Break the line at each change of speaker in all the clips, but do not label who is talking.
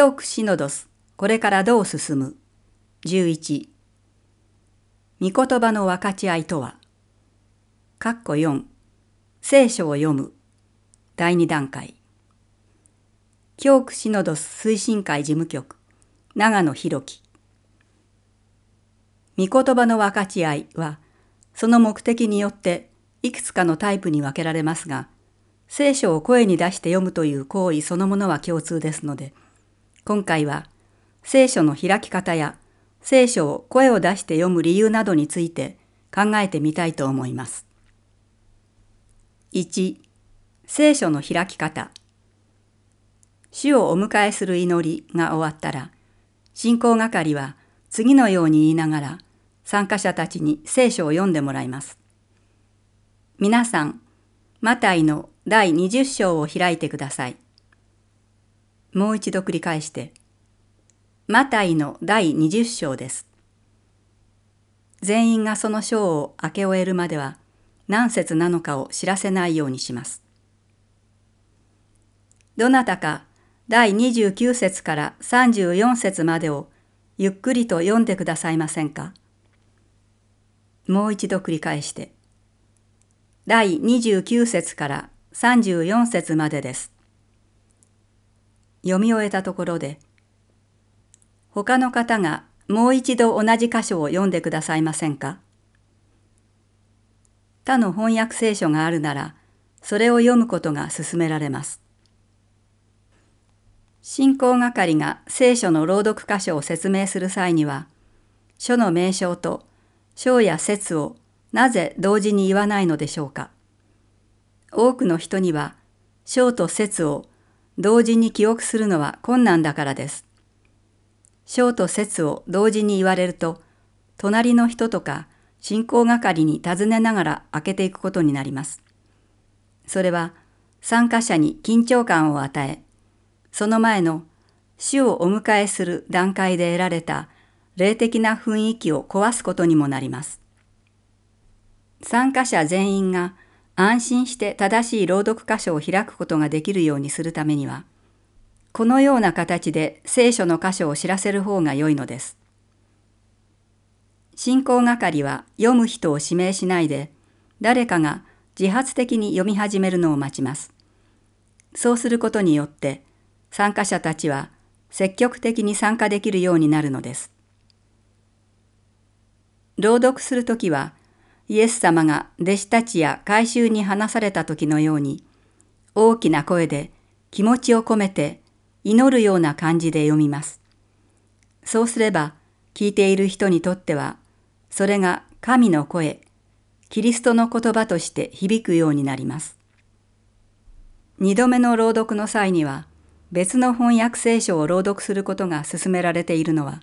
教区シノドス、これからどう進む ?11。御言葉の分かち合いとは？括弧4聖書を読む。第2段階。教区シノドス推進会事務局。長野博樹。御言葉の分かち合いはその目的によっていくつかのタイプに分けられますが聖書を声に出して読むという行為そのものは共通ですので今回は聖書の開き方や聖書を声を出して読む理由などについて考えてみたいと思います。1. 聖書の開き方主をお迎えする祈りが終わったら信仰係は次のように言いながら参加者たちに聖書を読んでもらいます。皆さん、マタイの第20章を開いてください。もう一度繰り返して、マタイの第20章です。全員がその章を開け終えるまでは何節なのかを知らせないようにします。どなたか第29節から34節までをゆっくりと読んでくださいませんかもう一度繰り返して。第29節から34節までです。読み終えたところで、他の方がもう一度同じ箇所を読んでくださいませんか？他の翻訳聖書があるなら、それを読むことが勧められます。信仰係が聖書の朗読箇所を説明する際には、書の名称と章や説をなぜ同時に言わないのでしょうか？多くの人には章と説を同時に記憶するのは困難だからです。章と説を同時に言われると、隣の人とか進行係に尋ねながら開けていくことになります。それは参加者に緊張感を与え、その前の主をお迎えする段階で得られた霊的な雰囲気を壊すことにもなります。参加者全員が安心して正しい朗読箇所を開くことができるようにするためには、このような形で聖書の箇所を知らせる方が良いのです。信仰係は読む人を指名しないで、誰かが自発的に読み始めるのを待ちます。そうすることによって、参加者たちは積極的に参加できるようになるのです。朗読するときは、イエス様が弟子たちや改宗に話された時のように、大きな声で気持ちを込めて祈るような感じで読みます。そうすれば、聞いている人にとっては、それが神の声、キリストの言葉として響くようになります。二度目の朗読の際には、別の翻訳聖書を朗読することが勧められているのは、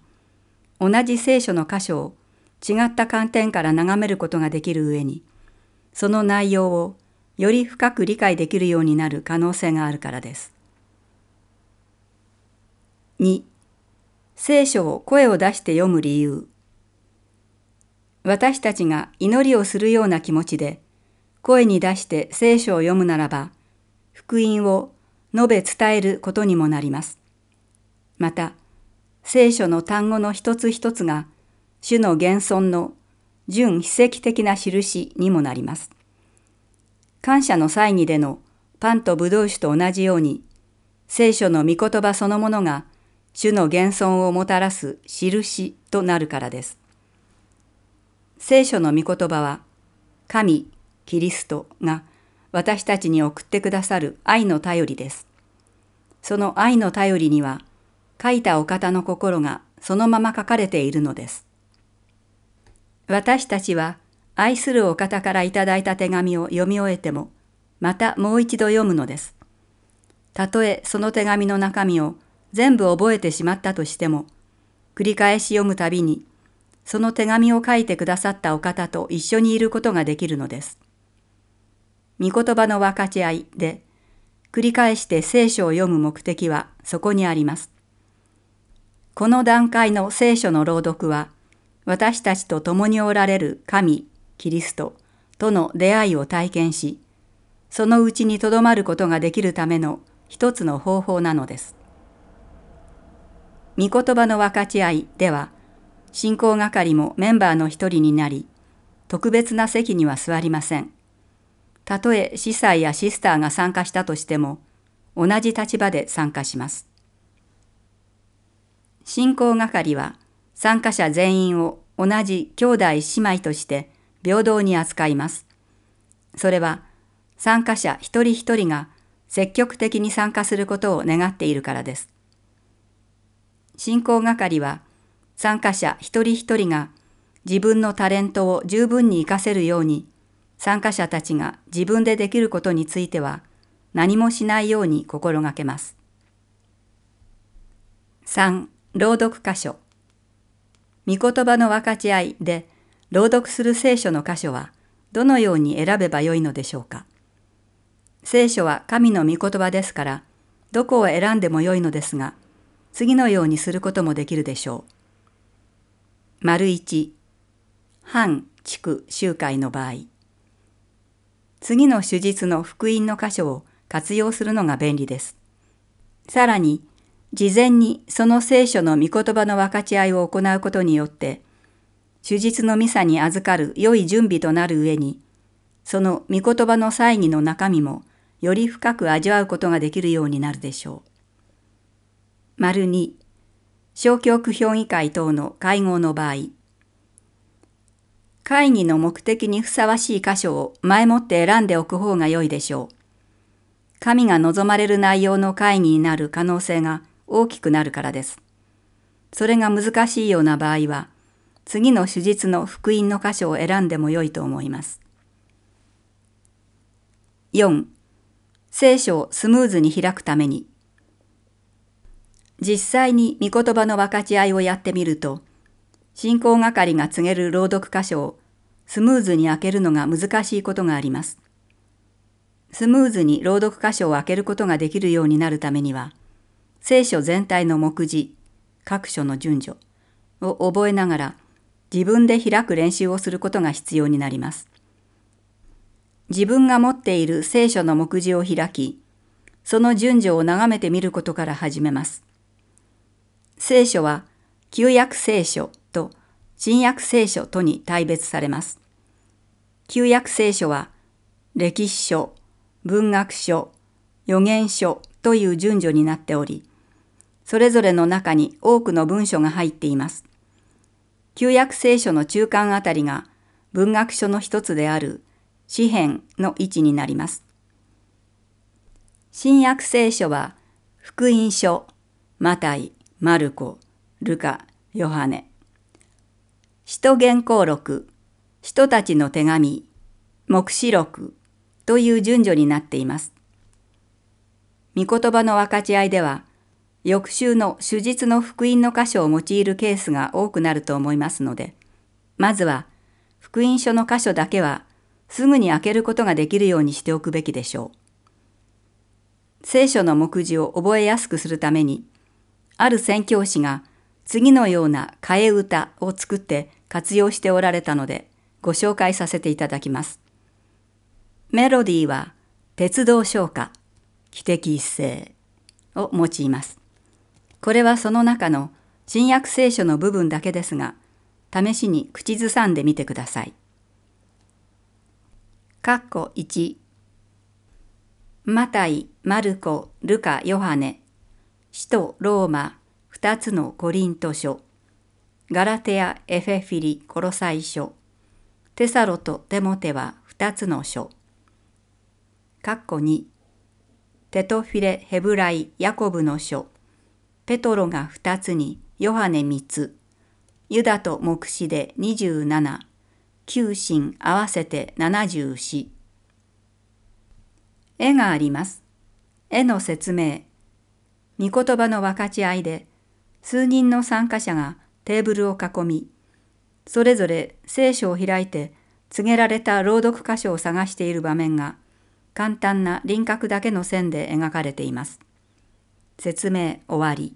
同じ聖書の箇所を違った観点から眺めることができる上に、その内容をより深く理解できるようになる可能性があるからです。2. 聖書を声を出して読む理由私たちが祈りをするような気持ちで声に出して聖書を読むならば福音を述べ伝えることにもなります。また聖書の単語の一つ一つが主の現存の純非跡的な印にもなります。感謝の祭儀でのパンとブドウ酒と同じように聖書の御言葉そのものが主の現存をもたらす印となるからです。聖書の御言葉は、神、キリストが私たちに送ってくださる愛の頼りです。その愛の頼りには、書いたお方の心がそのまま書かれているのです。私たちは愛するお方からいただいた手紙を読み終えても、またもう一度読むのです。たとえその手紙の中身を全部覚えてしまったとしても、繰り返し読むたびに、その手紙を書いてくださったお方と一緒にいることができるのです。御言葉の分かち合いで、繰り返して聖書を読む目的はそこにあります。この段階の聖書の朗読は、私たちと共におられる神、キリストとの出会いを体験し、そのうちにとどまることができるための一つの方法なのです。御言葉の分かち合いでは、進行係もメンバーの一人になり、特別な席には座りません。たとえ司祭やシスターが参加したとしても、同じ立場で参加します。進行係は参加者全員を同じ兄弟姉妹として平等に扱います。それは参加者一人一人が積極的に参加することを願っているからです。進行係は参加者一人一人が自分のタレントを十分に活かせるように参加者たちが自分でできることについては何もしないように心がけます。3. 朗読箇所御言葉の分かち合いで朗読する聖書の箇所はどのように選べばよいのでしょうか聖書は神の御言葉ですからどこを選んでもよいのですが次のようにすることもできるでしょう。丸一反地区集会の場合次の手術の福音の箇所を活用するのが便利です。さらに事前にその聖書の御言葉の分かち合いを行うことによって、手術のミサに預かる良い準備となる上に、その御言葉の祭儀の中身もより深く味わうことができるようになるでしょう。丸二、小教区評議会等の会合の場合、会議の目的にふさわしい箇所を前もって選んでおく方が良いでしょう。神が望まれる内容の会議になる可能性が大きくなるからです。それが難しいような場合は、次の手術の福音の箇所を選んでもよいと思います。4. 聖書をスムーズに開くために実際に御言葉の分かち合いをやってみると、進行係が告げる朗読箇所をスムーズに開けるのが難しいことがあります。スムーズに朗読箇所を開けることができるようになるためには、聖書全体の目次、各所の順序を覚えながら自分で開く練習をすることが必要になります。自分が持っている聖書の目次を開き、その順序を眺めてみることから始めます。聖書は旧約聖書と新約聖書とに大別されます。旧約聖書は歴史書、文学書、予言書という順序になっており、それぞれの中に多くの文書が入っています。旧約聖書の中間あたりが文学書の一つである詩篇の位置になります。新約聖書は福音書、マタイ、マルコ、ルカ、ヨハネ。使徒原稿録、人たちの手紙、目視録という順序になっています。御言葉の分かち合いでは、翌週の手術の福音の箇所を用いるケースが多くなると思いますので、まずは福音書の箇所だけはすぐに開けることができるようにしておくべきでしょう。聖書の目次を覚えやすくするために、ある宣教師が次のような替え歌を作って活用しておられたので、ご紹介させていただきます。メロディーは鉄道唱歌、汽笛一斉を用います。これはその中の新約聖書の部分だけですが、試しに口ずさんでみてください。かっこ1マタイ、マルコ、ルカ、ヨハネ、使徒ローマ、二つのコリント書、ガラテア、エフェフィリ、コロサイ書、テサロとテモテは二つの書。かっこ2テトフィレ・ヘブライ・ヤコブの書、ペトロが2つにヨハネ3つ、ユダと目視で27、九神合わせて74。絵があります。絵の説明。御言葉の分かち合いで、数人の参加者がテーブルを囲み、それぞれ聖書を開いて告げられた朗読箇所を探している場面が、簡単な輪郭だけの線で描かれています。説明終わり。